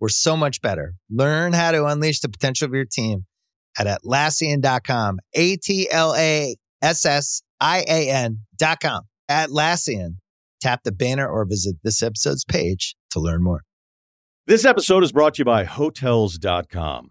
we're so much better. Learn how to unleash the potential of your team at Atlassian.com. A T L A S S I A N.com. Atlassian. Tap the banner or visit this episode's page to learn more. This episode is brought to you by Hotels.com.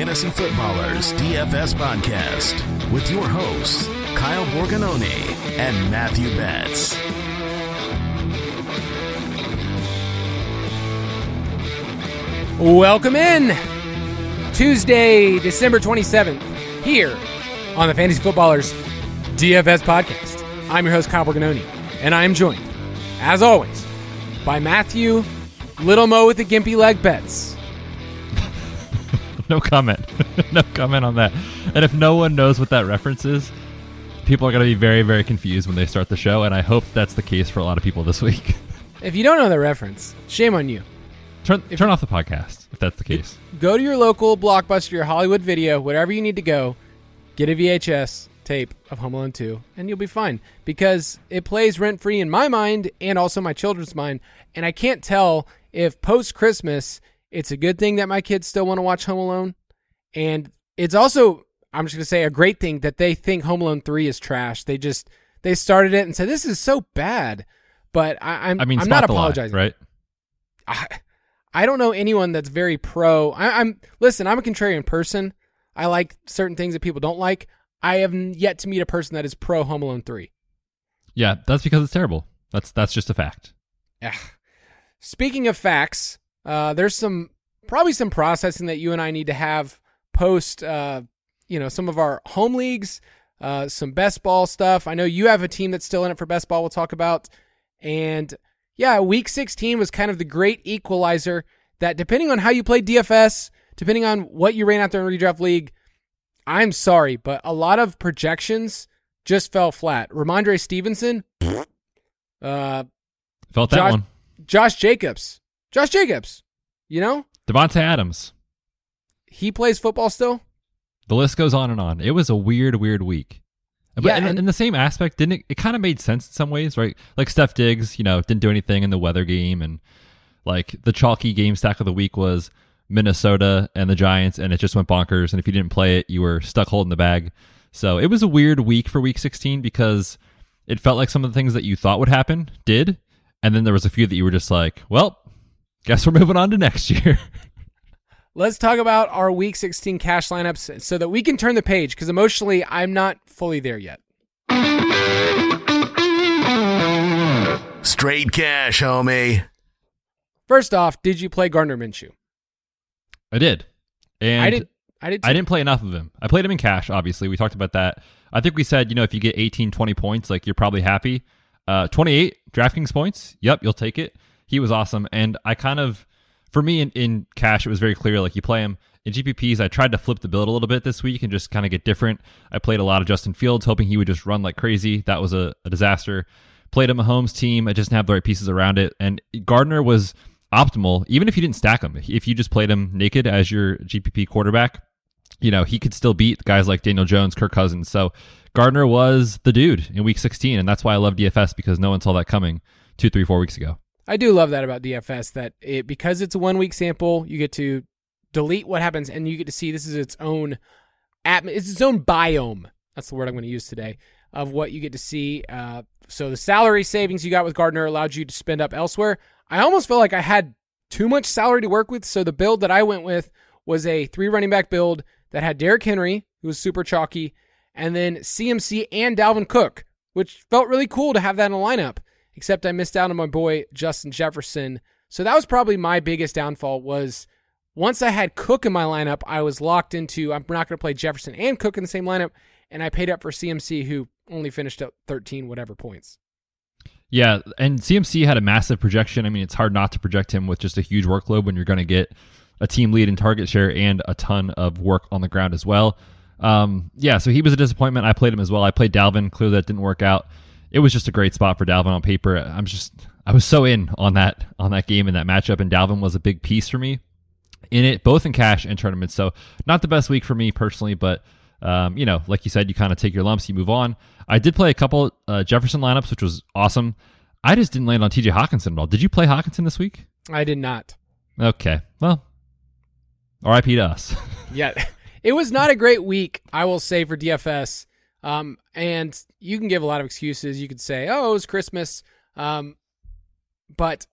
Fantasy Footballers DFS podcast with your hosts, Kyle Borgognoni and Matthew Betz. Welcome in Tuesday, December 27th, here on the Fantasy Footballers DFS podcast. I'm your host, Kyle Borgognoni, and I am joined, as always, by Matthew Little Mo with the Gimpy Leg Betz. no comment. no comment on that. And if no one knows what that reference is, people are going to be very, very confused when they start the show. And I hope that's the case for a lot of people this week. If you don't know the reference, shame on you. turn turn off the podcast if that's the case. Go to your local Blockbuster, your Hollywood video, whatever you need to go, get a VHS tape of Home Alone 2, and you'll be fine. Because it plays rent free in my mind and also my children's mind. And I can't tell if post Christmas it's a good thing that my kids still want to watch Home Alone. And it's also, I'm just going to say, a great thing that they think Home Alone 3 is trash. They just, they started it and said, this is so bad. But I, I'm, I mean, I'm not the lie, apologizing. right? I, I don't know anyone that's very pro. I, I'm listen. I'm a contrarian person. I like certain things that people don't like. I have yet to meet a person that is pro Home Alone three. Yeah, that's because it's terrible. That's that's just a fact. Yeah. Speaking of facts, uh, there's some probably some processing that you and I need to have post. Uh, you know, some of our home leagues, uh, some best ball stuff. I know you have a team that's still in it for best ball. We'll talk about, and yeah, week 16 was kind of the great equalizer that depending on how you played DFS, depending on what you ran out there in redraft league, I'm sorry, but a lot of projections just fell flat. Rhamondre Stevenson, uh, Felt that Josh- one. Josh Jacobs, Josh Jacobs, you know, Davante Adams. he plays football still. The list goes on and on. It was a weird, weird week. But Yeah, in, and- in the same aspect, didn't it? It kind of made sense in some ways, right? Like Steph Diggs, you know, didn't do anything in the weather game, and like the chalky game stack of the week was Minnesota and the Giants, and it just went bonkers. And if you didn't play it, you were stuck holding the bag. So it was a weird week for Week 16 because it felt like some of the things that you thought would happen did, and then there was a few that you were just like, well, guess we're moving on to next year. Let's talk about our week 16 cash lineups so that we can turn the page because emotionally, I'm not fully there yet. Straight cash, homie. First off, did you play Gardner Minshew? I did, and I did. I did. I didn't play enough of him. I played him in cash, obviously. We talked about that. I think we said, you know, if you get 18, 20 points, like you're probably happy. Uh, 28 DraftKings points. Yep, you'll take it. He was awesome. And I kind of, for me in, in cash, it was very clear like you play him. In GPPs, I tried to flip the build a little bit this week and just kind of get different. I played a lot of Justin Fields, hoping he would just run like crazy. That was a, a disaster. Played a Mahomes team. I just didn't have the right pieces around it. And Gardner was optimal, even if you didn't stack him. If you just played him naked as your GPP quarterback, you know, he could still beat guys like Daniel Jones, Kirk Cousins. So Gardner was the dude in week 16. And that's why I love DFS because no one saw that coming two, three, four weeks ago. I do love that about DFS that it because it's a one week sample, you get to delete what happens and you get to see this is its own at it's its own biome. That's the word I'm going to use today of what you get to see. Uh, so the salary savings you got with Gardner allowed you to spend up elsewhere. I almost felt like I had too much salary to work with. So the build that I went with was a three running back build that had Derrick Henry, who was super chalky, and then CMC and Dalvin Cook, which felt really cool to have that in a lineup. Except I missed out on my boy Justin Jefferson. So that was probably my biggest downfall was once I had Cook in my lineup, I was locked into I'm not going to play Jefferson and Cook in the same lineup, and I paid up for CMC, who only finished up 13 whatever points. Yeah, and CMC had a massive projection. I mean, it's hard not to project him with just a huge workload when you're going to get a team lead in target share and a ton of work on the ground as well. Um, yeah, so he was a disappointment. I played him as well. I played Dalvin. Clearly, that didn't work out. It was just a great spot for Dalvin on paper. I'm just, I was so in on that on that game and that matchup, and Dalvin was a big piece for me in it, both in cash and tournaments. So not the best week for me personally, but um, you know, like you said, you kind of take your lumps, you move on. I did play a couple uh, Jefferson lineups, which was awesome. I just didn't land on TJ Hockenson at all. Did you play Hockenson this week? I did not. Okay. Well, RIP to us. yeah. It was not a great week, I will say, for DFS. Um, and you can give a lot of excuses. You could say, oh, it was Christmas. Um, but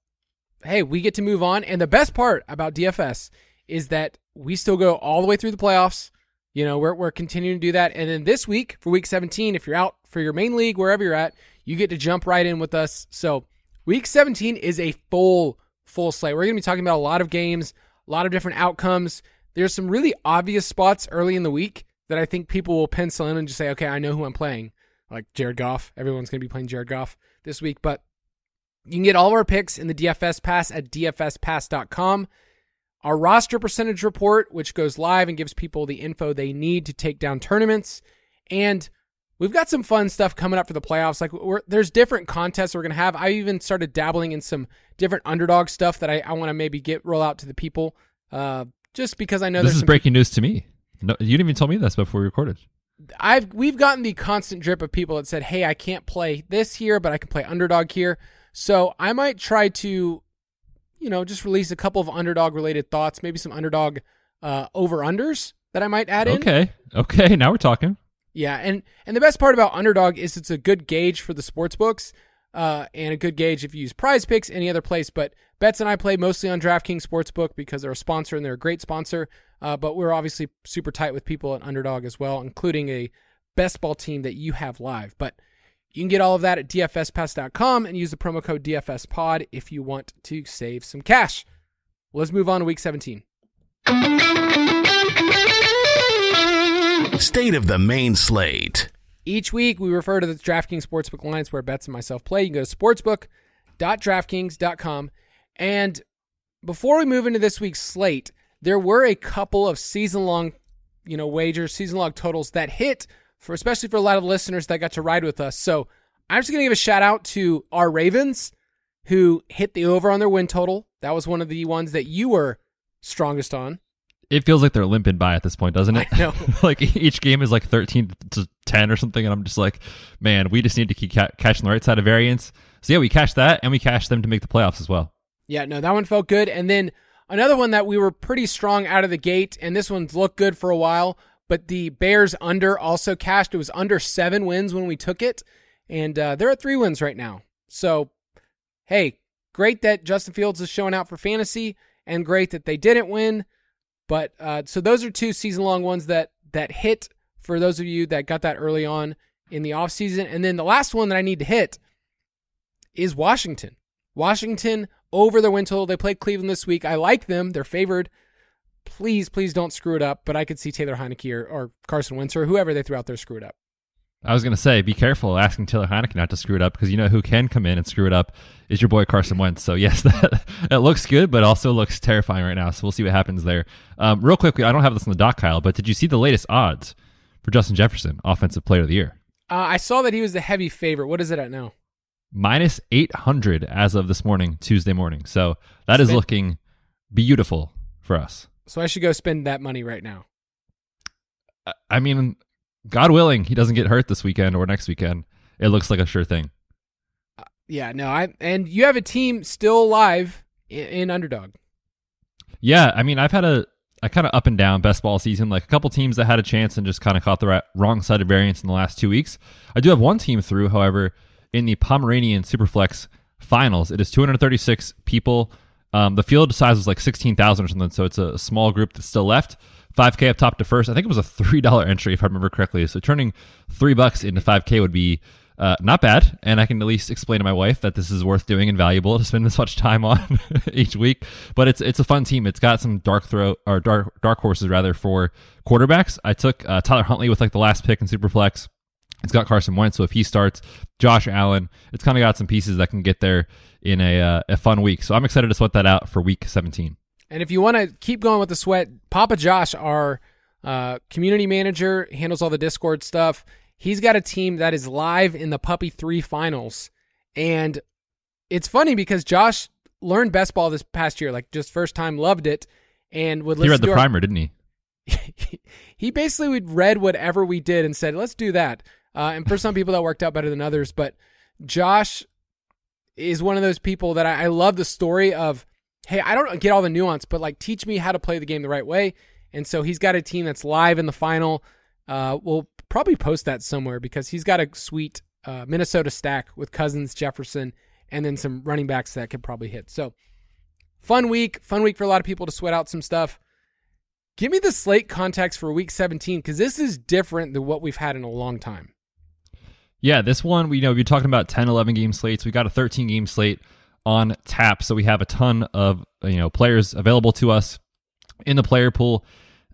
hey, we get to move on. And the best part about DFS is that we still go all the way through the playoffs. You know, we're, we're continuing to do that. And then this week, for week 17, if you're out for your main league, wherever you're at, you get to jump right in with us. So week 17 is a full, full slate. We're going to be talking about a lot of games, a lot of different outcomes. There's some really obvious spots early in the week that I think people will pencil in and just say, okay, I know who I'm playing. Like Jared Goff. Everyone's going to be playing Jared Goff this week. But you can get all of our picks in the DFS Pass at dfspass.com. Our roster percentage report, which goes live and gives people the info they need to take down tournaments. And we've got some fun stuff coming up for the playoffs. Like there's different contests we're gonna have. I even started dabbling in some different underdog stuff that I, I want to maybe get roll out to the people. Uh, just because I know this is breaking news to me. No, you didn't even tell me this before we recorded. I've we've gotten the constant drip of people that said, "Hey, I can't play this here, but I can play underdog here." So I might try to you know, just release a couple of underdog related thoughts, maybe some underdog uh, over unders that I might add in. Okay. Okay. Now we're talking. Yeah, and and the best part about underdog is it's a good gauge for the sports books, uh, and a good gauge if you use Prize Picks any other place. But Betz and I play mostly on DraftKings Sportsbook because they're a sponsor and they're a great sponsor. Uh, but we're obviously super tight with people at Underdog as well, including a best ball team that you have live. But you can get all of that at dfspass.com and use the promo code DFSPod if you want to save some cash. Let's move on to week 17. State of the main slate. Each week, we refer to the DraftKings Sportsbook lines where Betz and myself play. You can go to sportsbook.draftkings.com. And before we move into this week's slate, there were a couple of season long, you know, wagers, season long totals that hit for especially for a lot of listeners that got to ride with us. So I'm just going to give a shout out to our Ravens who hit the over on their win total. That was one of the ones that you were strongest on. It feels like they're limping by at this point, doesn't it? Like each game is like 13 to 10 or something. And I'm just like, man, we just need to keep ca- catching the right side of variance. So yeah, we cashed that and we cashed them to make the playoffs as well. Yeah, no, that one felt good. And then another one that we were pretty strong out of the gate, and this one's looked good for a while, but the Bears under also cashed. It was under seven wins when we took it, and uh, they're at three wins right now. So, hey, great that Justin Fields is showing out for fantasy, and great that they didn't win. But uh, so those are two season long ones that that hit for those of you that got that early on in the offseason. And then the last one that I need to hit is Washington. Washington over the win total. They played Cleveland this week. I like them. They're favored please, please don't screw it up. But I could see Taylor Heinicke or, or Carson Wentz or whoever they threw out there screw it up. I was going to say, be careful asking Taylor Heinicke not to screw it up because you know who can come in and screw it up is your boy Carson Wentz. So yes, that it looks good, but also looks terrifying right now. So we'll see what happens there. Um, real quickly, I don't have this on the doc, Kyle, but did you see the latest odds for Justin Jefferson, Offensive Player of the Year? Uh, I saw that he was the heavy favorite. What is it at now? Minus eight hundred as of this morning, Tuesday morning. So that is Spend- looking beautiful for us. So I should go spend that money right now. I- I mean, God willing, he doesn't get hurt this weekend or next weekend. It looks like a sure thing. Uh, yeah, no, I and you have a team still alive in, in underdog. Yeah, I mean, I've had a, a kind of up and down best ball season. Like a couple teams that had a chance and just kind of caught the right, wrong side of variance in the last two weeks. I do have one team through, however, in the Pomeranian Superflex finals. It is 236 people. Um, the field size was like 16,000 or something, so it's a small group that's still left. 5K up top to first. I think it was a $3 entry, if I remember correctly. So turning three bucks into 5K would be uh, not bad. And I can at least explain to my wife that this is worth doing and valuable to spend this much time on each week. But it's it's a fun team. It's got some dark throw or dark dark horses rather for quarterbacks. I took uh, Tyler Huntley with like the last pick in Superflex. It's got Carson Wentz, so if he starts, Josh Allen, it's kind of got some pieces that can get there in a uh, a fun week. So I'm excited to sweat that out for week 17. And if you want to keep going with the sweat, Papa Josh, our uh, community manager, handles all the Discord stuff. He's got a team that is live in the Puppy 3 finals. And it's funny because Josh learned best ball this past year, like just first time, loved it, and would He read the to our- primer, didn't he? he basically would read whatever we did and said, "Let's do that." Uh, and for some people, that worked out better than others. But Josh is one of those people that I, I love the story of. Hey, I don't get all the nuance, but like teach me how to play the game the right way. And so he's got a team that's live in the final. Uh, we'll probably post that somewhere because he's got a sweet uh, Minnesota stack with Cousins, Jefferson, and then some running backs that could probably hit. So fun week, fun week for a lot of people to sweat out some stuff. Give me the slate context for week 17 because this is different than what we've had in a long time. Yeah, this one, we you know, we're talking about 10, 11 game slates. We got a 13 game slate on tap, so we have a ton of you know players available to us in the player pool.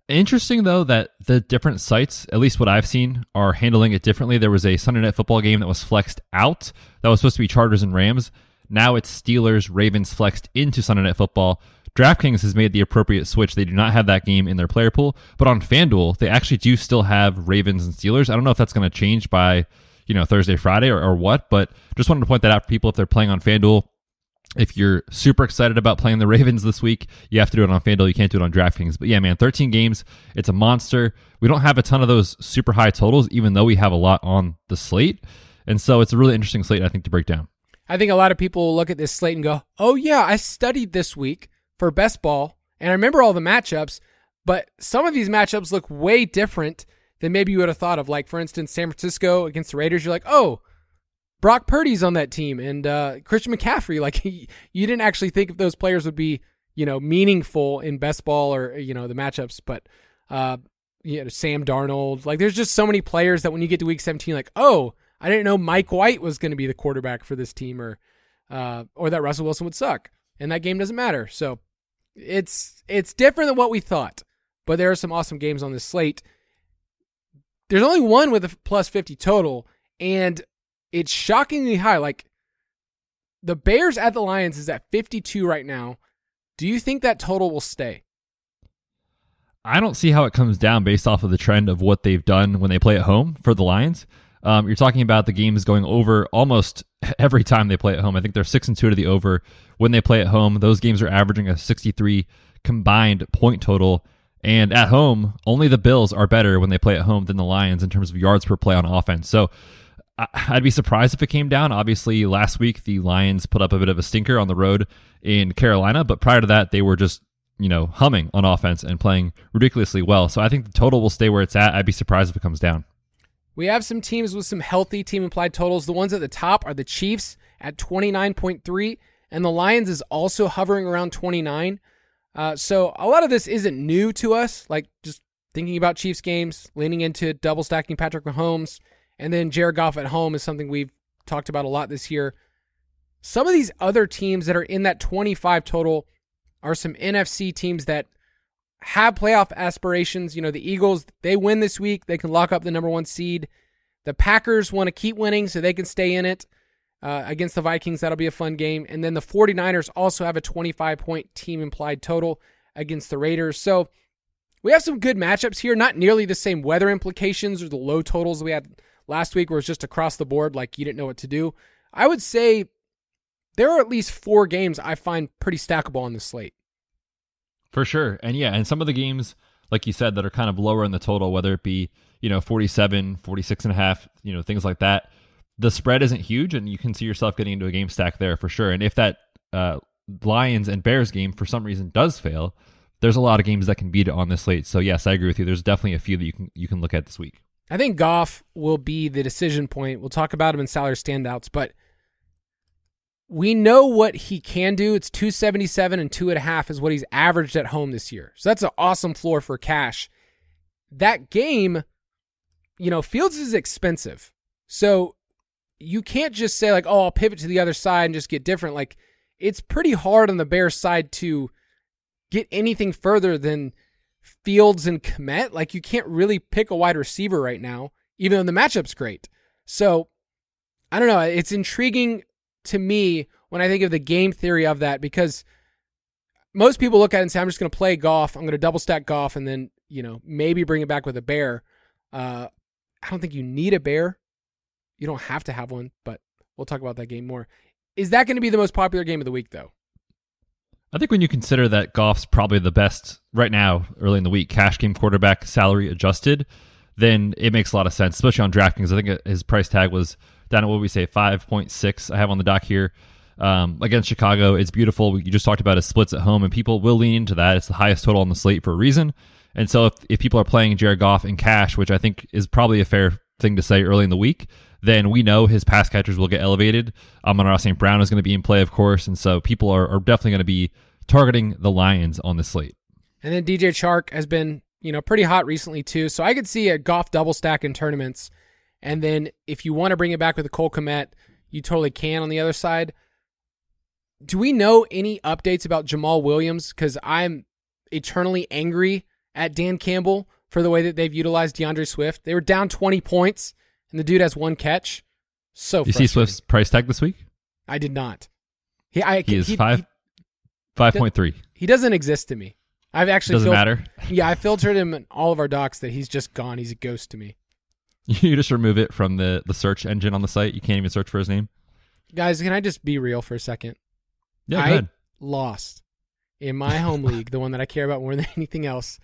Interesting though that the different sites, at least what I've seen, are handling it differently. There was a Sunday night football game that was flexed out. That was supposed to be Chargers and Rams. Now it's Steelers, Ravens flexed into Sunday night football. DraftKings has made the appropriate switch. They do not have that game in their player pool, but on FanDuel, they actually do still have Ravens and Steelers. I don't know if that's going to change by, you know, Thursday, Friday or, or what, but just wanted to point that out for people if they're playing on FanDuel. If you're super excited about playing the Ravens this week, you have to do it on FanDuel. You can't do it on DraftKings. But yeah, man, 13 games. It's a monster. We don't have a ton of those super high totals, even though we have a lot on the slate. And so it's a really interesting slate, I think, to break down. I think a lot of people will look at this slate and go, oh, yeah, I studied this week for best ball and I remember all the matchups, but some of these matchups look way different than maybe you would have thought of. Like, for instance, San Francisco against the Raiders, you're like, oh, Brock Purdy's on that team and uh, Christian McCaffrey. Like, you didn't actually think if those players would be, you know, meaningful in best ball or, you know, the matchups, but, uh, you know, Sam Darnold. Like, there's just so many players that when you get to week 17, like, oh, I didn't know Mike White was going to be the quarterback for this team or, uh, or that Russell Wilson would suck. And that game doesn't matter. So it's, it's different than what we thought, but there are some awesome games on this slate. There's only one with a plus 50 total and it's shockingly high. Like the Bears at the Lions is at 52 right now. Do you think that total will stay? I don't see how it comes down based off of the trend of what they've done when they play at home for the Lions. Um, you're talking about the games going over almost every time they play at home. I think they're six and two to the over when they play at home. Those games are averaging a 63 combined point total. And at home, only the Bills are better when they play at home than the Lions in terms of yards per play on offense. So I'd be surprised if it came down. Obviously, last week the Lions put up a bit of a stinker on the road in Carolina, but prior to that, they were just you know humming on offense and playing ridiculously well. So I think the total will stay where it's at. I'd be surprised if it comes down. We have some teams with some healthy team implied totals. The ones at the top are the Chiefs at 29.3, and the Lions is also hovering around 29. Uh, so a lot of this isn't new to us, like just thinking about Chiefs games, leaning into double stacking Patrick Mahomes, and then Jared Goff at home is something we've talked about a lot this year. Some of these other teams that are in that 25 total are some NFC teams that have playoff aspirations. You know, the Eagles, they win this week, they can lock up the number one seed. The Packers want to keep winning so they can stay in it uh, against the Vikings. That'll be a fun game. And then the 49ers also have a 25 point team implied total against the Raiders. So we have some good matchups here, not nearly the same weather implications or the low totals we had last week where it's just across the board like you didn't know what to do. I would say there are at least four games I find pretty stackable on the slate. For sure. And yeah, and some of the games, like you said, that are kind of lower in the total, whether it be, you know, 47, 46 and a half, you know, things like that. The spread isn't huge and you can see yourself getting into a game stack there for sure. And if that uh, Lions and Bears game for some reason does fail, there's a lot of games that can beat it on this slate. So yes, I agree with you. There's definitely a few that you can you can look at this week. I think Goff will be the decision point. We'll talk about him in salary standouts, but we know what he can do. It's 277 and two and a half is what he's averaged at home this year. So that's an awesome floor for cash. That game, you know, Fields is expensive. So you can't just say, like, oh, I'll pivot to the other side and just get different. Like, it's pretty hard on the Bears side to get anything further than Fields and Kmet. Like, you can't really pick a wide receiver right now, even though the matchup's great. So I don't know. It's intriguing to me when I think of the game theory of that because most people look at it and say, I'm just going to play Goff. I'm going to double stack Goff, and then, you know, maybe bring it back with a bear. Uh, I don't think you need a bear. You don't have to have one, but we'll talk about that game more. Is that going to be the most popular game of the week, though? I think when you consider that Goff's probably the best right now, early in the week, cash game quarterback, salary adjusted, then it makes a lot of sense, especially on DraftKings. I think his price tag was down at what we say 5.6 I have on the doc here. Um, against Chicago, it's beautiful. You just talked about his splits at home, and people will lean into that. It's the highest total on the slate for a reason. And so if, if people are playing Jared Goff in cash, which I think is probably a fair thing to say early in the week, then we know his pass catchers will get elevated. Amon-Ra St. Brown is going to be in play, of course. And so people are, are definitely going to be targeting the Lions on the slate. And then DJ Chark has been, you know, pretty hot recently too. So I could see a Goff double stack in tournaments and then if you want to bring it back with a Cole Kmet, you totally can on the other side. Do we know any updates about Jamaal Williams? Because I'm eternally angry at Dan Campbell for the way that they've utilized D'Andre Swift. They were down 20 points, and the dude has one catch. So you see Swift's price tag this week? I did not. He, I, he is he, five, five point three. He doesn't exist to me. I've actually doesn't matter. Yeah, I filtered him in all of our docs that he's just gone. He's a ghost to me. You just remove it from the the search engine on the site. You can't even search for his name. Guys, can I just be real for a second? Yeah, I ahead. lost in my home league, the one that I care about more than anything else,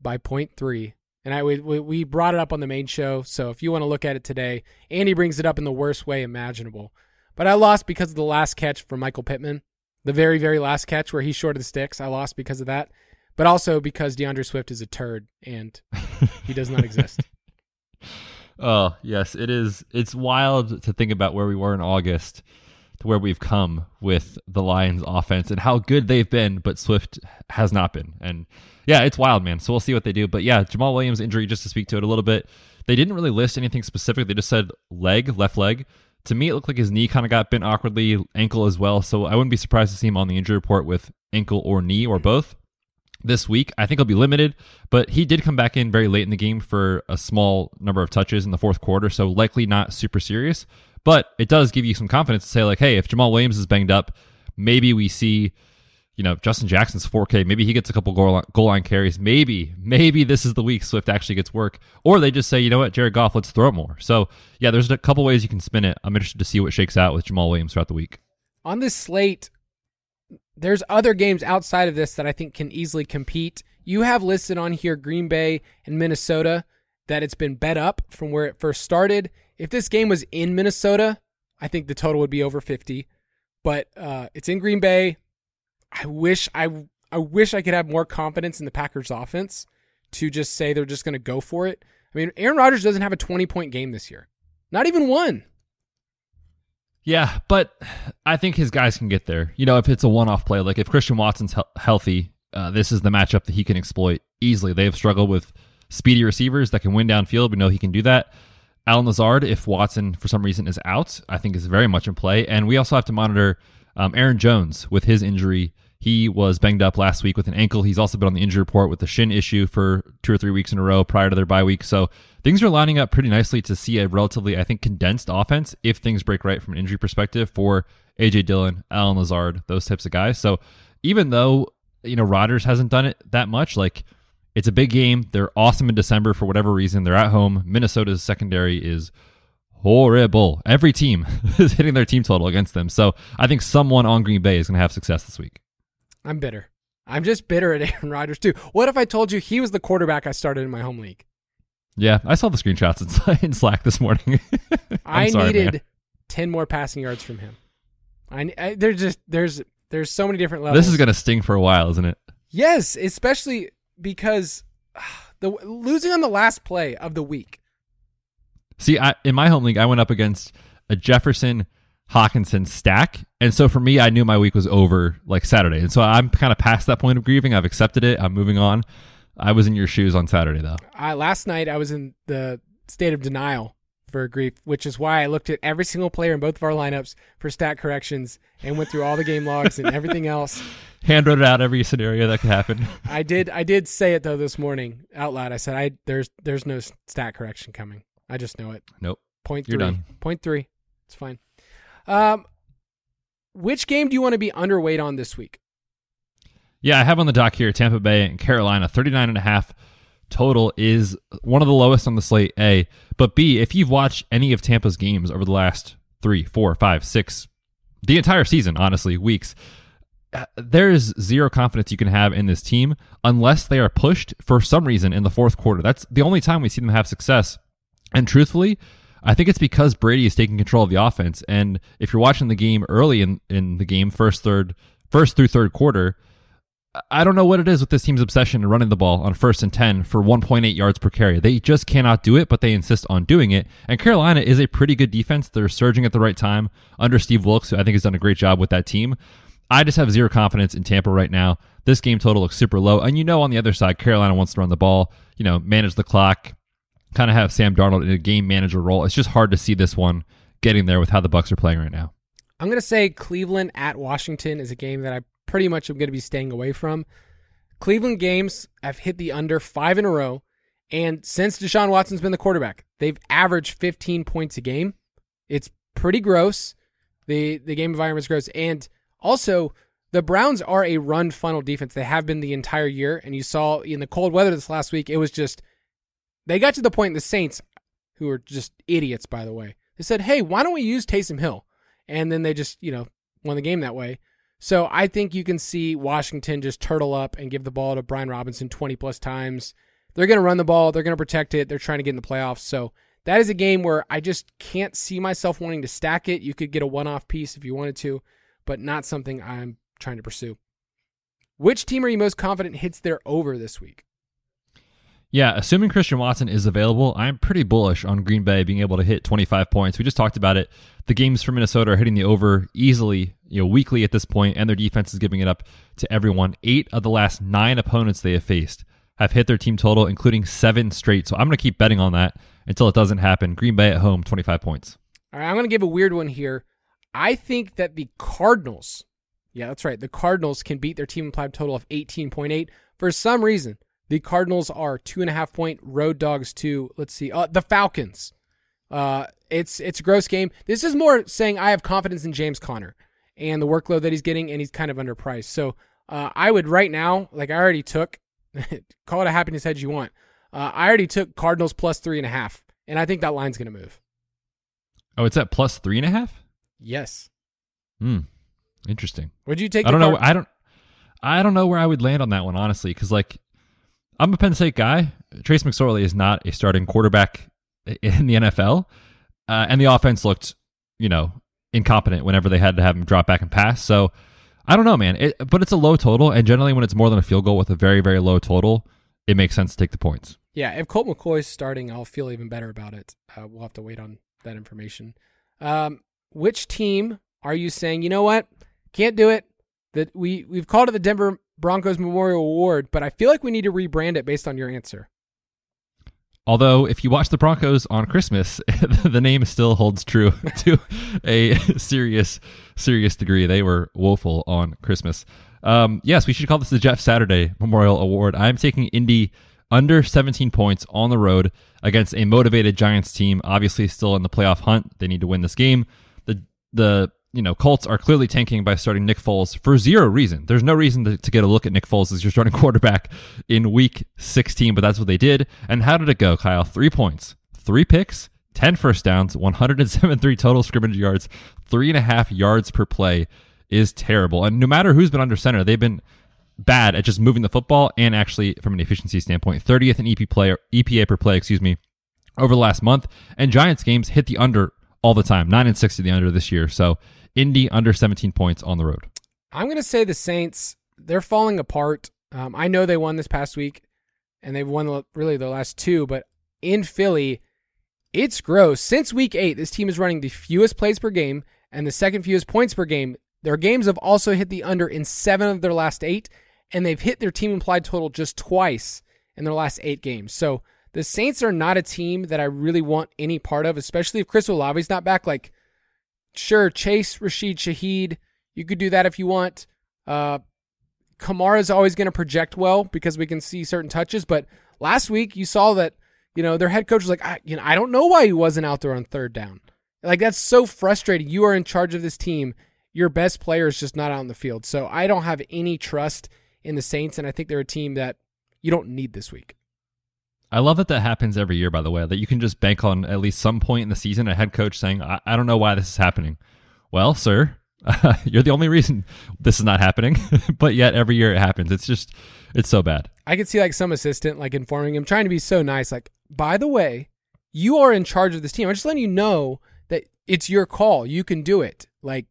by point three. And I we, we brought it up on the main show. So if you want to look at it today, Andy brings it up in the worst way imaginable. But I lost because of the last catch for Michael Pittman, the very very last catch where he shorted the sticks. I lost because of that, but also because D'Andre Swift is a turd and he does not exist. Oh, yes, it is. It's wild to think about where we were in August to where we've come with the Lions offense and how good they've been, but Swift has not been. And yeah, it's wild, man. So we'll see what they do. But yeah, Jamaal Williams' injury, just to speak to it a little bit, they didn't really list anything specific. They just said leg, left leg. To me, it looked like his knee kind of got bent awkwardly, ankle as well. So I wouldn't be surprised to see him on the injury report with ankle or knee or both this week. I think he'll be limited, but he did come back in very late in the game for a small number of touches in the fourth quarter, so likely not super serious. But it does give you some confidence to say, like, hey, if Jamaal Williams is banged up, maybe we see, you know, Justin Jackson's 4K. Maybe he gets a couple goal line, carries. Maybe, maybe this is the week Swift actually gets work. Or they just say, you know what, Jared Goff, let's throw it more. So, yeah, there's a couple ways you can spin it. I'm interested to see what shakes out with Jamaal Williams throughout the week. On this slate, there's other games outside of this that I think can easily compete. You have listed on here Green Bay and Minnesota that it's been bet up from where it first started. If this game was in Minnesota, I think the total would be over 50. But uh, it's in Green Bay. I wish I I wish I could have more confidence in the Packers offense to just say they're just going to go for it. I mean, Aaron Rodgers doesn't have a 20 point game this year. Not even one. Yeah, but I think his guys can get there. You know, if it's a one-off play, like if Christian Watson's he- healthy, uh, this is the matchup that he can exploit easily. They've struggled with speedy receivers that can win downfield. We know he can do that. Allen Lazard, if Watson for some reason is out, I think is very much in play. And we also have to monitor um, Aaron Jones with his injury. He was banged up last week with an ankle. He's also been on the injury report with a shin issue for two or three weeks in a row prior to their bye week. So things are lining up pretty nicely to see a relatively, I think, condensed offense if things break right from an injury perspective for AJ Dillon, Allen Lazard, those types of guys. So even though, you know, Rodgers hasn't done it that much, like it's a big game. They're awesome in December for whatever reason. They're at home. Minnesota's secondary is horrible. Every team is hitting their team total against them. So I think someone on Green Bay is going to have success this week. I'm bitter. I'm just bitter at Aaron Rodgers too. What if I told you he was the quarterback I started in my home league? Yeah, I saw the screenshots in Slack this morning. I sorry, needed man. ten more passing yards from him. I, I there's just there's there's so many different levels. This is going to sting for a while, isn't it? yes, especially because the losing on the last play of the week. See, I, in my home league, I went up against a Jefferson Hockenson stack, and so for me, I knew my week was over like Saturday, and so I'm kind of past that point of grieving. I've accepted it. I'm moving on. I was in your shoes on Saturday, though. I last night I was in the state of denial for grief, which is why I looked at every single player in both of our lineups for stat corrections and went through all the game logs and everything else. Hand wrote out every scenario that could happen. I did I did say it though this morning out loud. I said I there's there's no stat correction coming. I just know it. Nope. Point You're done. Point three. It's fine. Um, which game do you want to be underweight on this week? Yeah, I have on the doc here Tampa Bay and Carolina. 39 and a half total is one of the lowest on the slate, A. But B, if you've watched any of Tampa's games over the last three, four, five, six, the entire season, honestly, weeks, uh, there is zero confidence you can have in this team unless they are pushed for some reason in the fourth quarter. That's the only time we see them have success. And truthfully, I think it's because Brady is taking control of the offense. And if you're watching the game early in, in the game, first, third, first through third quarter, I don't know what it is with this team's obsession in running the ball on first and 10 for 1.8 yards per carry. They just cannot do it, but they insist on doing it. And Carolina is a pretty good defense. They're surging at the right time under Steve Wilks, who I think has done a great job with that team. I just have zero confidence in Tampa right now. This game total looks super low. And you know, on the other side, Carolina wants to run the ball, you know, manage the clock, kind of have Sam Darnold in a game manager role. It's just hard to see this one getting there with how the Bucs are playing right now. I'm going to say Cleveland at Washington is a game that I pretty much I'm going to be staying away from. Cleveland games have hit the under five in a row. And since Deshaun Watson's been the quarterback, they've averaged 15 points a game. It's pretty gross. The the game environment's gross. And also, the Browns are a run funnel defense. They have been the entire year. And you saw in the cold weather this last week, it was just they got to the point the Saints, who are just idiots, by the way, they said, Hey, why don't we use Taysom Hill? And then they just, you know, won the game that way. So I think you can see Washington just turtle up and give the ball to Brian Robinson 20 plus times. They're going to run the ball. They're going to protect it. They're trying to get in the playoffs. So that is a game where I just can't see myself wanting to stack it. You could get a one off piece if you wanted to, but not something I'm trying to pursue. Which team are you most confident hits their over this week? Yeah, assuming Christian Watson is available, I'm pretty bullish on Green Bay being able to hit 25 points. We just talked about it. The games for Minnesota are hitting the over easily, you know, weekly at this point, and their defense is giving it up to everyone. Eight of the last nine opponents they have faced have hit their team total, including seven straight. So I'm going to keep betting on that until it doesn't happen. Green Bay at home, 25 points. All right, I'm going to give a weird one here. I think that the Cardinals, yeah, that's right, the Cardinals can beat their team implied total of 18.8 for some reason. The Cardinals are two and a half point road dogs to let's see, uh, the Falcons. Uh, it's it's a gross game. This is more saying I have confidence in James Conner and the workload that he's getting, and he's kind of underpriced. So uh, I would right now, like I already took, call it a happiness hedge you want. Uh, I already took Cardinals plus three and a half, and I think that line's going to move. Oh, it's at plus three and a half. Yes. Hmm. Interesting. Would you take? I don't know. I don't. I don't know where I would land on that one honestly, because like I'm a Penn State guy. Trace McSorley is not a starting quarterback in the NFL, uh, and the offense looked, you know, incompetent whenever they had to have him drop back and pass. So I don't know, man. It, but it's a low total, and generally when it's more than a field goal with a very very low total, it makes sense to take the points. Yeah, if Colt McCoy's starting, I'll feel even better about it. Uh, we'll have to wait on that information. Um, which team are you saying? You know what? Can't do it. That we we've called it the Denver Broncos Memorial Award, but I feel like we need to rebrand it based on your answer. Although, if you watch the Broncos on Christmas, the name still holds true to a serious, serious degree. They were woeful on Christmas. Um, yes, we should call this the Jeff Saturday Memorial Award. I'm taking Indy under 17 points on the road against a motivated Giants team. Obviously, still in the playoff hunt. They need to win this game. The the you know Colts are clearly tanking by starting Nick Foles for zero reason. There's no reason to, to get a look at Nick Foles as your starting quarterback in Week 16, but that's what they did. And how did it go, Kyle? Three points, three picks, 10 first downs, 173 total scrimmage yards, three and a half yards per play is terrible. And no matter who's been under center, they've been bad at just moving the football and actually from an efficiency standpoint. 30th in EP EPA per play, excuse me, over the last month. And Giants games hit the under all the time, 9 and 6 to the under this year. So Indy under 17 points on the road. I'm going to say the Saints, they're falling apart. Um, I know they won this past week and they've won really the last two, but in Philly, it's gross. Since week eight, this team is running the fewest plays per game and the second fewest points per game. Their games have also hit the under in seven of their last eight, and they've hit their team implied total just twice in their last eight games. So the Saints are not a team that I really want any part of, especially if Chris Olave's not back. Like, sure, Chase Rashid Shaheed, you could do that if you want. Uh, Kamara's always going to project well because we can see certain touches, but last week you saw that you know their head coach was like, I, you know, I don't know why he wasn't out there on third down. Like that's so frustrating. You are in charge of this team. Your best player is just not out in the field. So I don't have any trust in the Saints, and I think they're a team that you don't need this week. I love that that happens every year, by the way, that you can just bank on at least some point in the season a head coach saying, I, I don't know why this is happening. Well, sir, uh, you're the only reason this is not happening, but yet every year it happens. It's just, it's so bad. I could see like some assistant like informing him, trying to be so nice, like, by the way, you are in charge of this team. I'm just letting you know that it's your call. You can do it. Like,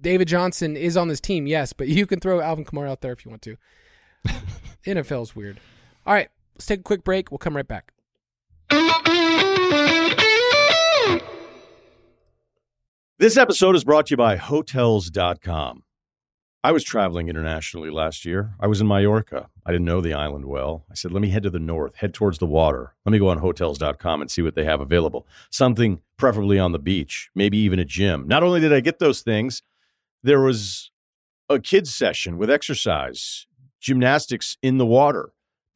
David Johnson is on this team, yes, but you can throw Alvin Kamara out there if you want to. NFL is weird. All right, let's take a quick break. We'll come right back. This episode is brought to you by Hotels.com. I was traveling internationally last year. I was in Mallorca. I didn't know the island well. I said, let me head to the north, head towards the water. Let me go on Hotels.com and see what they have available. Something preferably on the beach, maybe even a gym. Not only did I get those things, there was a kids session with exercise, gymnastics in the water,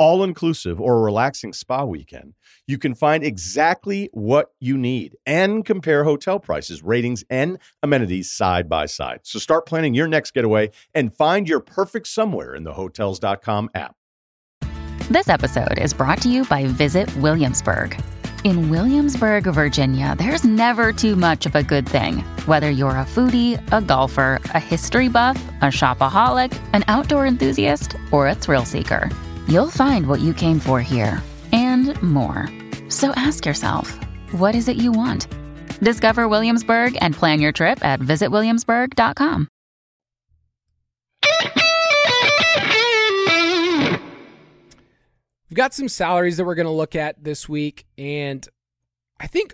all inclusive or a relaxing spa weekend, you can find exactly what you need and compare hotel prices, ratings, and amenities side by side. So start planning your next getaway and find your perfect somewhere in the hotels.com app. This episode is brought to you by Visit Williamsburg. In Williamsburg, Virginia, there's never too much of a good thing. Whether you're a foodie, a golfer, a history buff, a shopaholic, an outdoor enthusiast, or a thrill seeker, you'll find what you came for here and more. So ask yourself, what is it you want? Discover Williamsburg and plan your trip at visitwilliamsburg.com. We've got some salaries that we're going to look at this week, and I think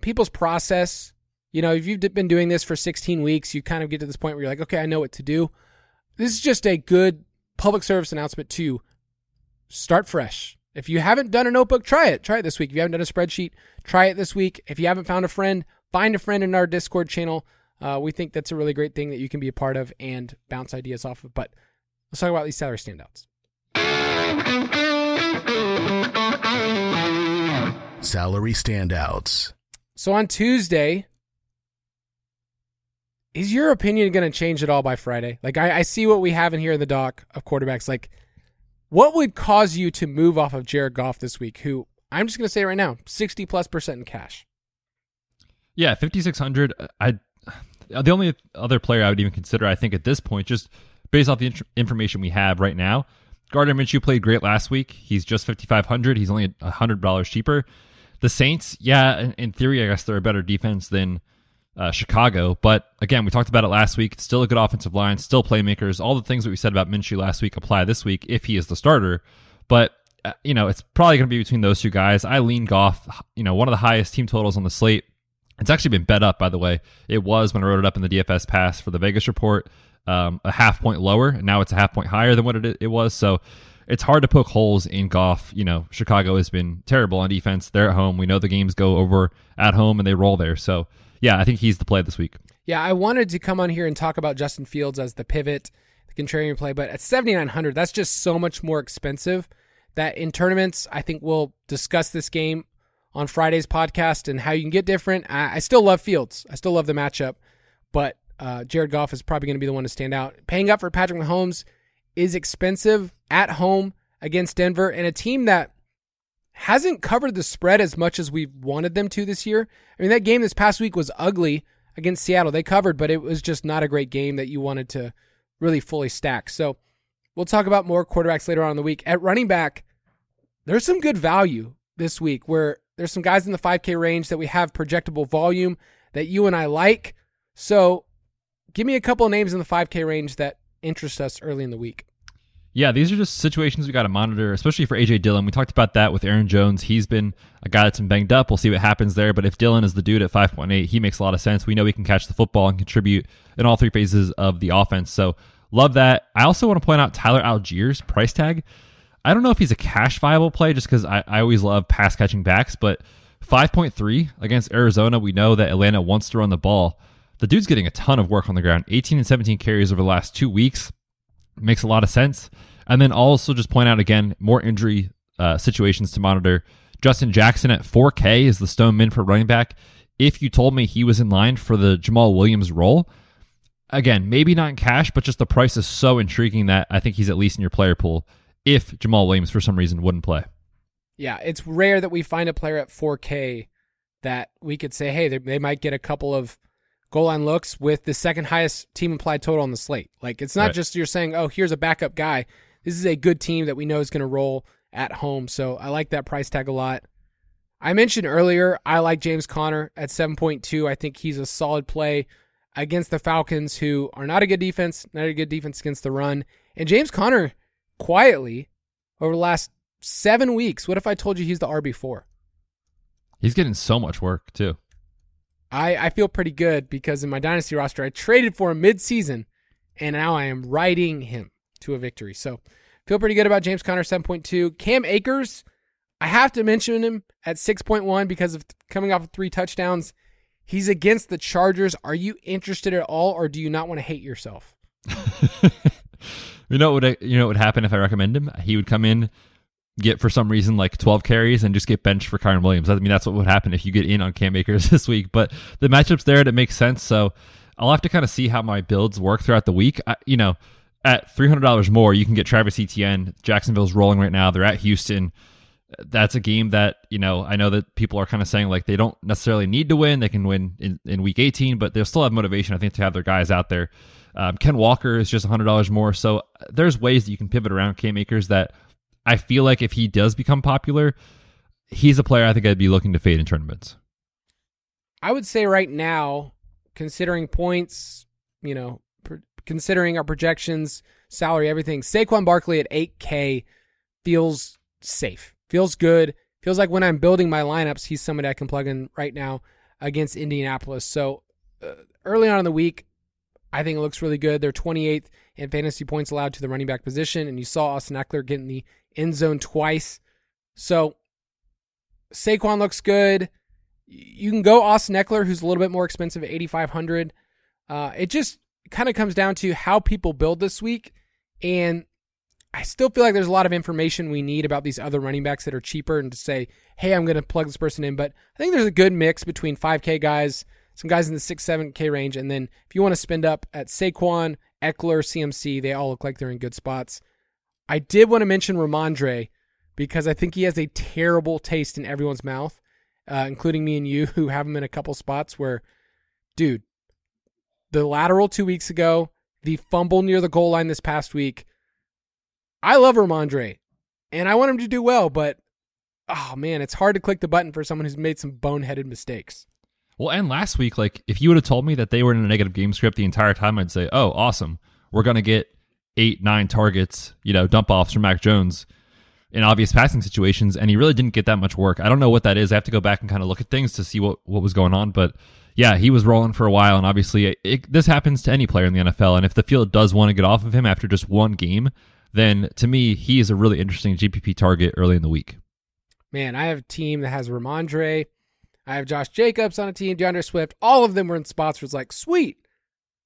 people's process. You know, if you've been doing this for 16 weeks, you kind of get to this point where you're like, okay, I know what to do. This is just a good public service announcement to start fresh. If you haven't done a notebook, try it. Try it this week. If you haven't done a spreadsheet, try it this week. If you haven't found a friend, find a friend in our Discord channel. Uh, we think that's a really great thing that you can be a part of and bounce ideas off of. But let's talk about these salary standouts. Salary standouts. So on Tuesday, is your opinion going to change at all by Friday? Like I, I see what we have in here in the doc of quarterbacks. Like, what would cause you to move off of Jared Goff this week? Who I'm just going to say right now, sixty plus percent in cash. Yeah, 5600. I the only other player I would even consider, I think, at this point, just based off the int- information we have right now, Gardner Minshew played great last week. He's just 5500. He's only $100 cheaper. The Saints, yeah, in, in theory, I guess they're a better defense than uh, Chicago. But again, we talked about it last week. Still a good offensive line, still playmakers. All the things that we said about Minshew last week apply this week if he is the starter. But uh, you know, it's probably going to be between those two guys. I lean Goff. You know, one of the highest team totals on the slate. It's actually been bet up, by the way. It was when I wrote it up in the DFS pass for the Vegas report. um, a half point lower, and now it's a half point higher than what it, it was. So it's hard to poke holes in Goff. You know, Chicago has been terrible on defense. They're at home. We know the games go over at home and they roll there. So yeah, I think he's the play this week. Yeah, I wanted to come on here and talk about Justin Fields as the pivot, the contrarian play, but at 7,900, that's just so much more expensive that in tournaments, I think we'll discuss this game on Friday's podcast and how you can get different. I, I still love Fields. I still love the matchup, but uh, Jared Goff is probably going to be the one to stand out. Paying up for Patrick Mahomes is expensive at home against Denver and a team that hasn't covered the spread as much as we wanted them to this year. I mean, that game this past week was ugly against Seattle. They covered, but it was just not a great game that you wanted to really fully stack. So we'll talk about more quarterbacks later on in the week. At running back, there's some good value this week where there's some guys in the 5K range that we have projectable volume that you and I like. So give me a couple of names in the 5K range that interest us early in the week. Yeah, these are just situations we got to monitor, especially for AJ Dillon. We talked about that with Aaron Jones. He's been a guy that's been banged up. We'll see what happens there. But if Dillon is the dude at 5.8, he makes a lot of sense. We know he can catch the football and contribute in all three phases of the offense. So love that. I also want to point out Tyler Allgeier's price tag. I don't know if he's a cash viable play just because I, I always love pass catching backs, but 5.3 against Arizona, we know that Atlanta wants to run the ball. The dude's getting a ton of work on the ground 18 and 17 carries over the last two weeks. Makes a lot of sense. And then also just point out again more injury uh, situations to monitor. Justin Jackson at 4K is the stone min for running back. If you told me he was in line for the Jamaal Williams role, again, maybe not in cash, but just the price is so intriguing that I think he's at least in your player pool if Jamaal Williams for some reason wouldn't play. Yeah, it's rare that we find a player at 4K that we could say, hey, they might get a couple of goal line looks with the second highest team implied total on the slate. Like it's not right. just you're saying, oh, here's a backup guy. This is a good team that we know is going to roll at home. So I like that price tag a lot. I mentioned earlier, I like James Conner at 7.2. I think he's a solid play against the Falcons, who are not a good defense, not a good defense against the run. And James Conner, quietly, over the last seven weeks, what if I told you he's the RB4? He's getting so much work, too. I, I feel pretty good because in my dynasty roster, I traded for him mid-season, and now I am riding him to a victory. So feel pretty good about James Conner 7.2. Cam Akers, I have to mention him at 6.1 because of coming off of three touchdowns. He's against the Chargers. Are you interested at all, or do you not want to hate yourself? you know what would you know what would happen if I recommend him? He would come in get for some reason like 12 carries and just get benched for Kyren Williams. I mean, that's what would happen if you get in on Cam Akers this week. But the matchups there, and it makes sense. So I'll have to kind of see how my builds work throughout the week. I, you know, at $300 more, you can get Travis Etienne. Jacksonville's rolling right now. They're at Houston. That's a game that, you know, I know that people are kind of saying like they don't necessarily need to win. They can win in, in week 18, but they'll still have motivation, I think, to have their guys out there. Um, Ken Walker is just $100 more. So there's ways that you can pivot around Cam Akers that I feel like if he does become popular, he's a player I think I'd be looking to fade in tournaments. I would say right now, considering points, you know, considering our projections, salary, everything, Saquon Barkley at 8K feels safe, feels good, feels like when I'm building my lineups, he's somebody I can plug in right now against Indianapolis. So uh, early on in the week, I think it looks really good. They're 28th in fantasy points allowed to the running back position, and you saw Austin Ekeler getting the end zone twice. So Saquon looks good. You can go Austin Ekeler, who's a little bit more expensive at 8,500. Uh, it just kind of comes down to how people build this week. And I still feel like there's a lot of information we need about these other running backs that are cheaper and to say, hey, I'm going to plug this person in. But I think there's a good mix between 5K guys, some guys in the 6, 7K range. And then if you want to spend up at Saquon, Ekeler, CMC, they all look like they're in good spots. I did want to mention Rhamondre because I think he has a terrible taste in everyone's mouth, uh, including me and you, who have him in a couple spots where, dude, the lateral two weeks ago, the fumble near the goal line this past week. I love Rhamondre, and I want him to do well, but oh man, it's hard to click the button for someone who's made some boneheaded mistakes. Well, and last week, like if you would have told me that they were in a negative game script the entire time, I'd say, "Oh, awesome, we're gonna get eight, nine targets, you know, dump offs from Mac Jones. in obvious passing situations, and he really didn't get that much work. I don't know what that is. I have to go back and kind of look at things to see what, what was going on. But yeah, he was rolling for a while, and obviously it, it, this happens to any player in the NFL. And if the field does want to get off of him after just one game, then to me, he is a really interesting GPP target early in the week. Man, I have a team that has Rhamondre. I have Josh Jacobs on a team, D'Andre Swift. All of them were in spots where it's like, sweet,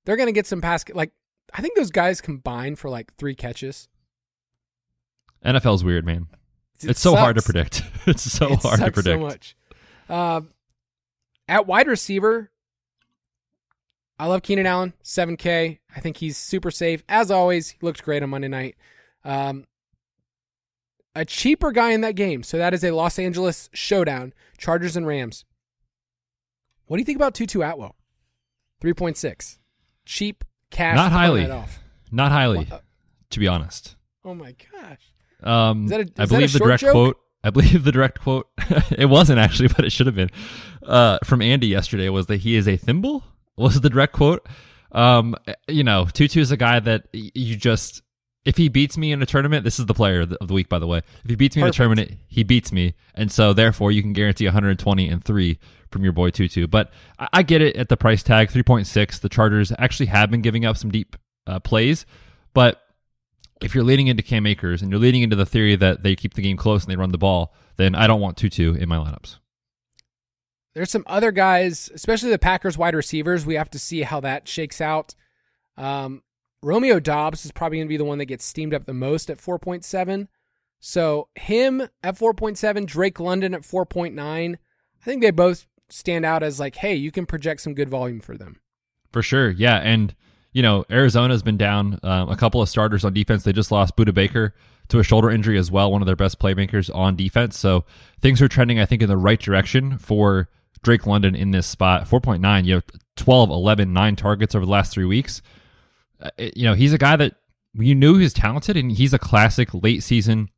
they're going to get some pass. Like, I think those guys combined for like three catches. NFL's weird, man. It it's so hard to predict. it's so It hard to predict. So much. Uh, at wide receiver, I love Keenan Allen, 7K. I think he's super safe. As always, he looked great on Monday night. Um, a cheaper guy in that game. So that is a Los Angeles showdown, Chargers and Rams. What do you think about Tutu Atwell? 3.6. Cheap cash. Not highly. off. Not highly, What- to be honest. Oh my gosh. Um, Is that a- is I believe the direct joke? quote. I believe the direct quote. it wasn't actually, but it should have been. Uh, from Andy yesterday was that he is a thimble. Was the direct quote? Um, you know, Tutu is a guy that you just. If he beats me in a tournament, this is the player of the week, by the way. If he beats me Perfect. in a tournament, he beats me, and so therefore you can guarantee 120 and three from your boy Tutu. But I, I get it at the price tag, 3.6. The Chargers actually have been giving up some deep uh, plays, but if you're leading into Cam Akers and you're leading into the theory that they keep the game close and they run the ball, then I don't want Tutu in my lineups. There's some other guys, especially the Packers wide receivers. We have to see how that shakes out. Um, Romeo Doubs is probably going to be the one that gets steamed up the most at 4.7. So him at 4.7, Drake London at 4.9. I think they both stand out as like, hey, you can project some good volume for them. For sure, yeah. And you know, Arizona's been down um, a couple of starters on defense. They just lost Budda Baker to a shoulder injury as well, one of their best playmakers on defense. So things are trending, I think, in the right direction for Drake London in this spot. 4.9, you know, 12, 11, 9 targets over the last three weeks. Uh, you know, he's a guy that you knew he was talented, and he's a classic late season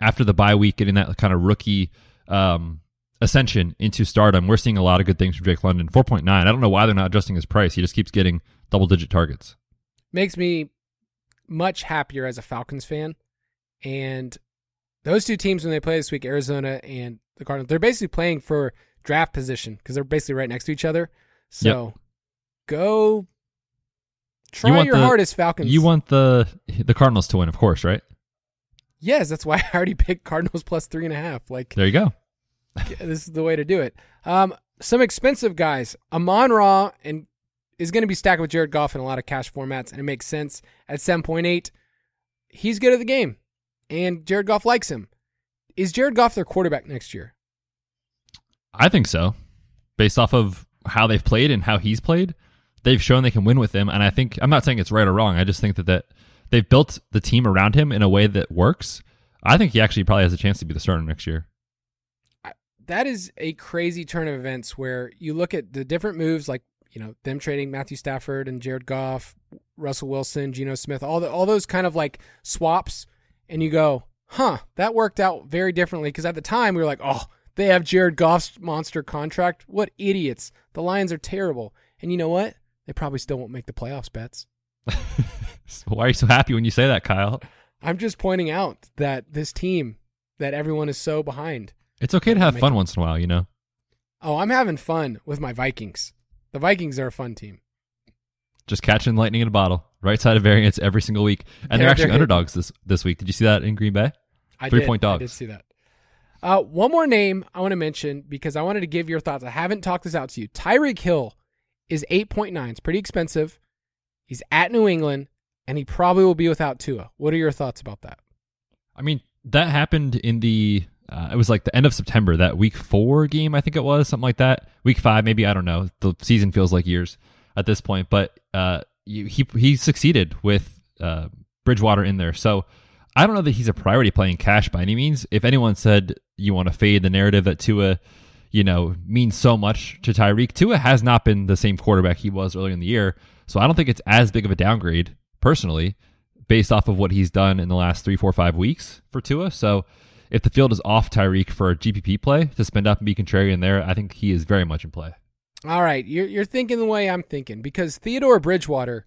after the bye week, getting that kind of rookie um, ascension into stardom. We're seeing a lot of good things from Drake London. 4.9. I don't know why they're not adjusting his price. He just keeps getting double digit targets. Makes me much happier as a Falcons fan. And those two teams, when they play this week, Arizona and the Cardinals, they're basically playing for draft position because they're basically right next to each other. So go try want your the- hardest, Falcons. You want the the Cardinals to win, of course, right? Yes, that's why I already picked Cardinals plus three and a half. Like There you go. this is the way to do it. Um, some expensive guys. Amon Ra and is going to be stacked with Jared Goff in a lot of cash formats, and it makes sense at seven point eight. He's good at the game, and Jared Goff likes him. Is Jared Goff their quarterback next year? I think so. Based off of how they've played and how he's played, they've shown they can win with him. And I think I'm not saying it's right or wrong. I just think that, that they've built the team around him in a way that works. I think he actually probably has a chance to be the starter next year. That is a crazy turn of events where you look at the different moves, like you know them trading Matthew Stafford and Jared Goff, Russell Wilson, Geno Smith, all the all those kind of like swaps, and you go, huh, that worked out very differently. Because at the time we were like, oh, they have Jared Goff's monster contract. What idiots! The Lions are terrible. And you know what? They probably still won't make the playoffs. Betz. So why are you so happy when you say that, Kyle? I'm just pointing out that this team that everyone is so behind. It's okay to have fun once in a while, you know? Oh, I'm having fun with my Vikings. The Vikings are a fun team. Just catching lightning in a bottle. Right side of variance every single week. And they're, They're- actually they're- underdogs this, this week. Did you see that in Green Bay? I Three did, point I did see that. Uh, one more name I want to mention because I wanted to give your thoughts. I haven't talked this out to you. Tyreek Hill is 8.9. It's pretty expensive. He's at New England, and he probably will be without Tua. What are your thoughts about that? I mean, that happened in the uh, it was like the end of September, that week four game, I think it was, something like that. Week five, maybe I don't know. The season feels like years at this point, but uh, he he succeeded with uh, Bridgewater in there. So I don't know that he's a priority playing cash by any means. If anyone said you want to fade the narrative that Tua, you know, means so much to Tyreek, Tua has not been the same quarterback he was earlier in the year. So I don't think it's as big of a downgrade personally based off of what he's done in the last three, four, five weeks for Tua. So if the field is off Tyreek for a GPP play to spend up and be contrarian there, I think he is very much in play. All right, you're you're thinking the way I'm thinking because Theodore Bridgewater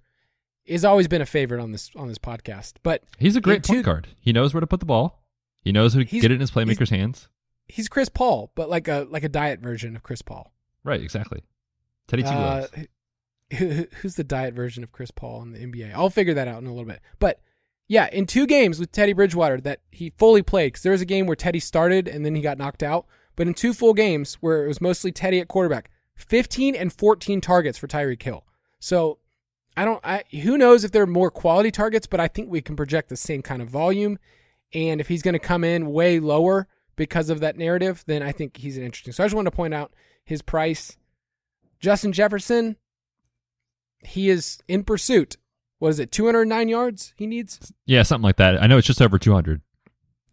has always been a favorite on this on this podcast. But He's a great two- point guard. He knows where to put the ball. He knows how to get it in his playmakers' hands. He's Chris Paul, but like a like a diet version of Chris Paul. Right, exactly. Teddy Two Uh, who- who- who's the diet version of Chris Paul in the NBA? I'll figure that out in a little bit. But yeah, in two games with Teddy Bridgewater that he fully played, because there was a game where Teddy started and then he got knocked out. But in two full games where it was mostly Teddy at quarterback, 15 and 14 targets for Tyreek Hill. So I don't, I, who knows if they're more quality targets, but I think we can project the same kind of volume. And if he's going to come in way lower because of that narrative, then I think he's an interesting. So I just wanted to point out his price. Justin Jefferson, he is in pursuit. What is it? 209 yards he needs? Yeah, something like that. I know it's just over 200.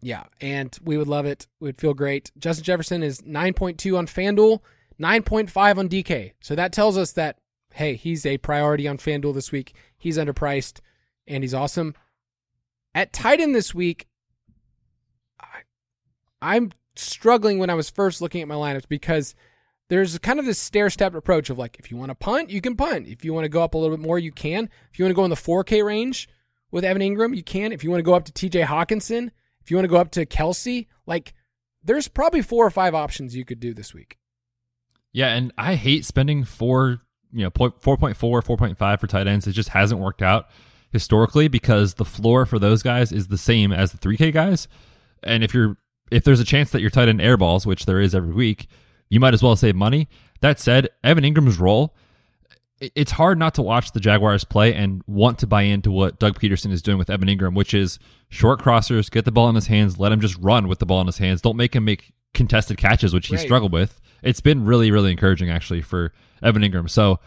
Yeah, and we would love it. We'd feel great. Justin Jefferson is 9.2 on FanDuel, 9.5 on DK. So that tells us that, hey, he's a priority on FanDuel this week. He's underpriced, and he's awesome. At tight end this week, I, I'm struggling when I was first looking at my lineups because there's kind of this stair step approach of like, if you want to punt, you can punt. If you want to go up a little bit more, you can. If you want to go in the 4K range with Evan Engram, you can. If you want to go up to TJ Hockenson, if you want to go up to Kelce, like there's probably four or five options you could do this week. Yeah, and I hate spending four, you know, point- 4.4, 4.5 for tight ends. It just hasn't worked out historically because the floor for those guys is the same as the 3K guys. And if you're if there's a chance that your tight end airballs, which there is every week, you might as well save money. That said, Evan Engram's role, it's hard not to watch the Jaguars play and want to buy into what Doug Pederson is doing with Evan Engram, which is short crossers, get the ball in his hands, let him just run with the ball in his hands. Don't make him make contested catches, which he Right. struggled with. It's been really, really encouraging actually for Evan Engram. So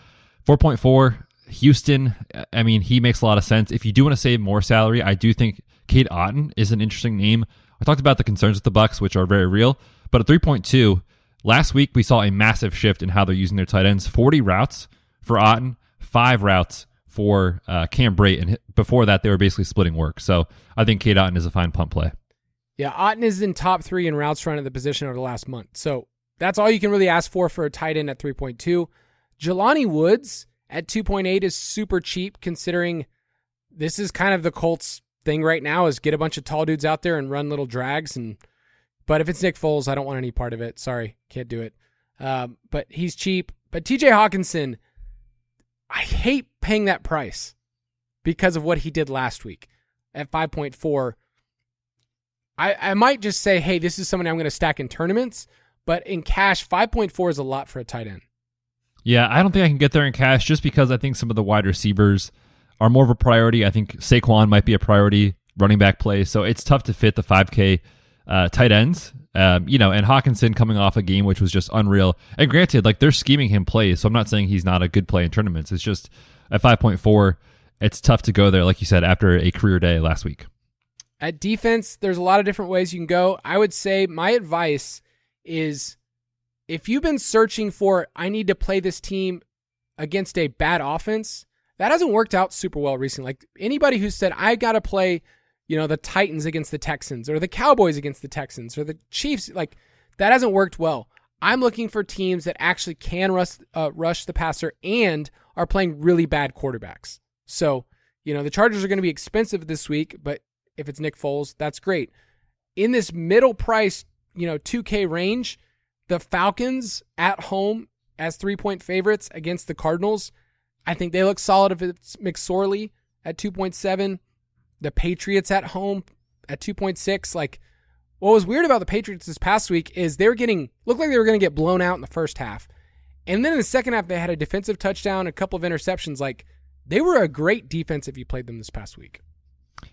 4.4, Houston, I mean, he makes a lot of sense. If you do want to save more salary, I do think Cade Otton is an interesting name. I talked about the concerns with the Bucs, which are very real. But at 3.2, last week we saw a massive shift in how they're using their tight ends. 40 routes for Otton, five routes for uh, Cam Brate, and before that they were basically splitting work. So I think Cade Otton is a fine punt play. Yeah, Otton is in top three in routes run at the position over the last month. So that's all you can really ask for for a tight end at 3.2. Jelani Woods at 2.8 is super cheap considering this is kind of the Colts thing right now is get a bunch of tall dudes out there and run little drags and but if it's Nick Foles, I don't want any part of it. Sorry, can't do it. Um, but he's cheap. But TJ Hockenson, I hate paying that price because of what he did last week at 5.4. I, I might just say, hey, this is someone I'm going to stack in tournaments, but in cash, 5.4 is a lot for a tight end. Yeah, I don't think I can get there in cash just because I think some of the wide receivers are more of a priority. I think Saquon might be a priority running back play, so it's tough to fit the 5K uh, tight ends. Um, you know, and Hockenson coming off a game which was just unreal. And granted, like they're scheming him plays, so I'm not saying he's not a good play in tournaments. It's just at 5.4, it's tough to go there, like you said, after a career day last week. At defense, there's a lot of different ways you can go. I would say my advice is if you've been searching for, I need to play this team against a bad offense, that hasn't worked out super well recently. Like anybody who said, I got to play, you know, the Titans against the Texans or the Cowboys against the Texans or the Chiefs, like that hasn't worked well. I'm looking for teams that actually can rush, uh, rush the passer and are playing really bad quarterbacks. So, you know, the Chargers are going to be expensive this week, but if it's Nick Foles, that's great. In this middle price, you know, 2K range, the Falcons at home as three point favorites against the Cardinals. I think they look solid if it's McSorley at 2.7. The Patriots at home at 2.6. Like, what was weird about the Patriots this past week is they were getting, looked like they were going to get blown out in the first half. And then in the second half, they had a defensive touchdown, a couple of interceptions. Like, they were a great defense if you played them this past week.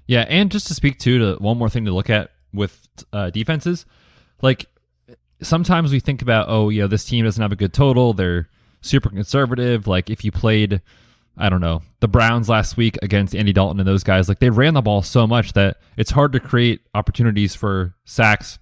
Yeah, and just to speak to, to one more thing to look at with uh, defenses, like sometimes we think about, oh, you know, this team doesn't have a good total. They're super conservative. Like if you played, I don't know, the Browns last week against Andy Dalton and those guys, like they ran the ball so much that it's hard to create opportunities for sacks,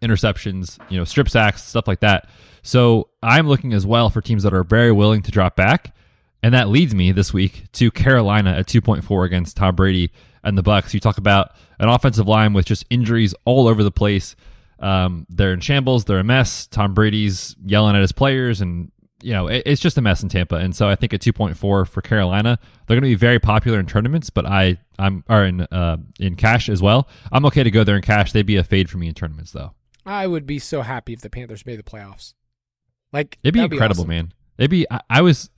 interceptions, you know, strip sacks, stuff like that. So I'm looking as well for teams that are very willing to drop back. And that leads me this week to Carolina at 2.4 against Tom Brady and the Bucs. You talk about an offensive line with just injuries all over the place. Um, they're in shambles. They're a mess. Tom Brady's yelling at his players and you know, it, it's just a mess in Tampa. And so I think at 2.4 for Carolina, they're going to be very popular in tournaments, but I, I'm, or in, uh, in cash as well. I'm okay to go there in cash. They'd be a fade for me in tournaments though. I would be so happy if the Panthers made the playoffs. Like It'd be incredible, awesome. man. It'd be, I, I was,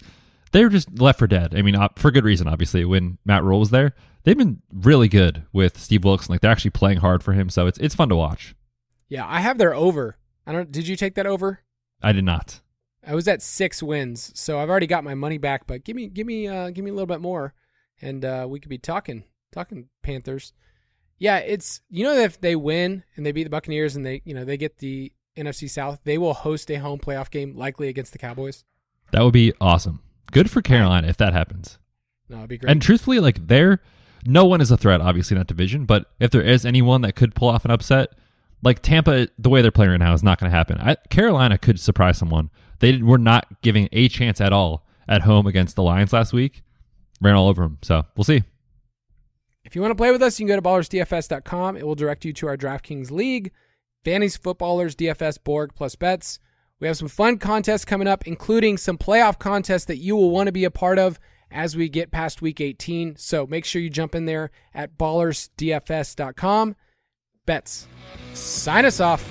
they were just left for dead. I mean, uh, for good reason, obviously, when Matt Rhule was there. They've been really good with Steve Wilks. Like they're actually playing hard for him. So it's, it's fun to watch. Yeah, I have their over. I don't. Did you take that over? I did not. I was at six wins, so I've already got my money back. But give me, give me, uh, give me a little bit more, and uh, we could be talking, talking Panthers. Yeah, it's you know if they win and they beat the Buccaneers and they you know they get the NFC South, they will host a home playoff game likely against the Cowboys. That would be awesome. Good for Carolina if that happens. No, it'd be great. And truthfully, like they're no one is a threat, obviously in that division. But if there is anyone that could pull off an upset, like Tampa, the way they're playing right now is not going to happen. I, Carolina could surprise someone. They were not giving a chance at all at home against the Lions last week. Ran all over them. So we'll see. If you want to play with us, you can go to ballersdfs.com. It will direct you to our DraftKings League, Fantasy Footballers DFS Borg plus Betz. We have some fun contests coming up, including some playoff contests that you will want to be a part of as we get past week 18. So make sure you jump in there at ballersdfs.com. Betz. Sign us off.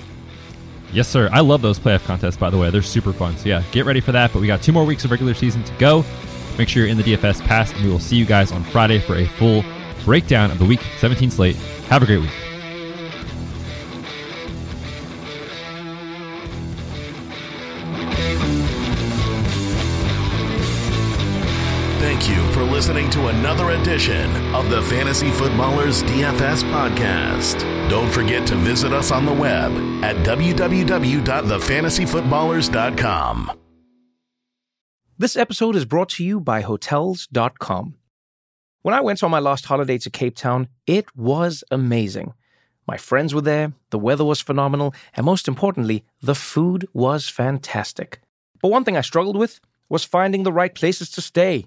Yes, sir. I love those playoff contests, by the way. They're super fun. So, yeah, get ready for that. But we got two more weeks of regular season to go. Make sure you're in the DFS pass, and we will see you guys on Friday for a full breakdown of the week 17 slate. Have a great week. Edition of the Fantasy Footballers DFS podcast. Don't forget to visit us on the web at www.thefantasyfootballers.com. This episode is brought to you by Hotels.com. When I went on my last holiday to Cape Town, it was amazing. My friends were there, the weather was phenomenal, and most importantly, the food was fantastic. But one thing I struggled with was finding the right places to stay.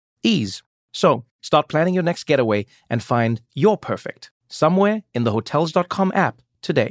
Ease. So start planning your next getaway and find your perfect somewhere in the Hotels.com app today.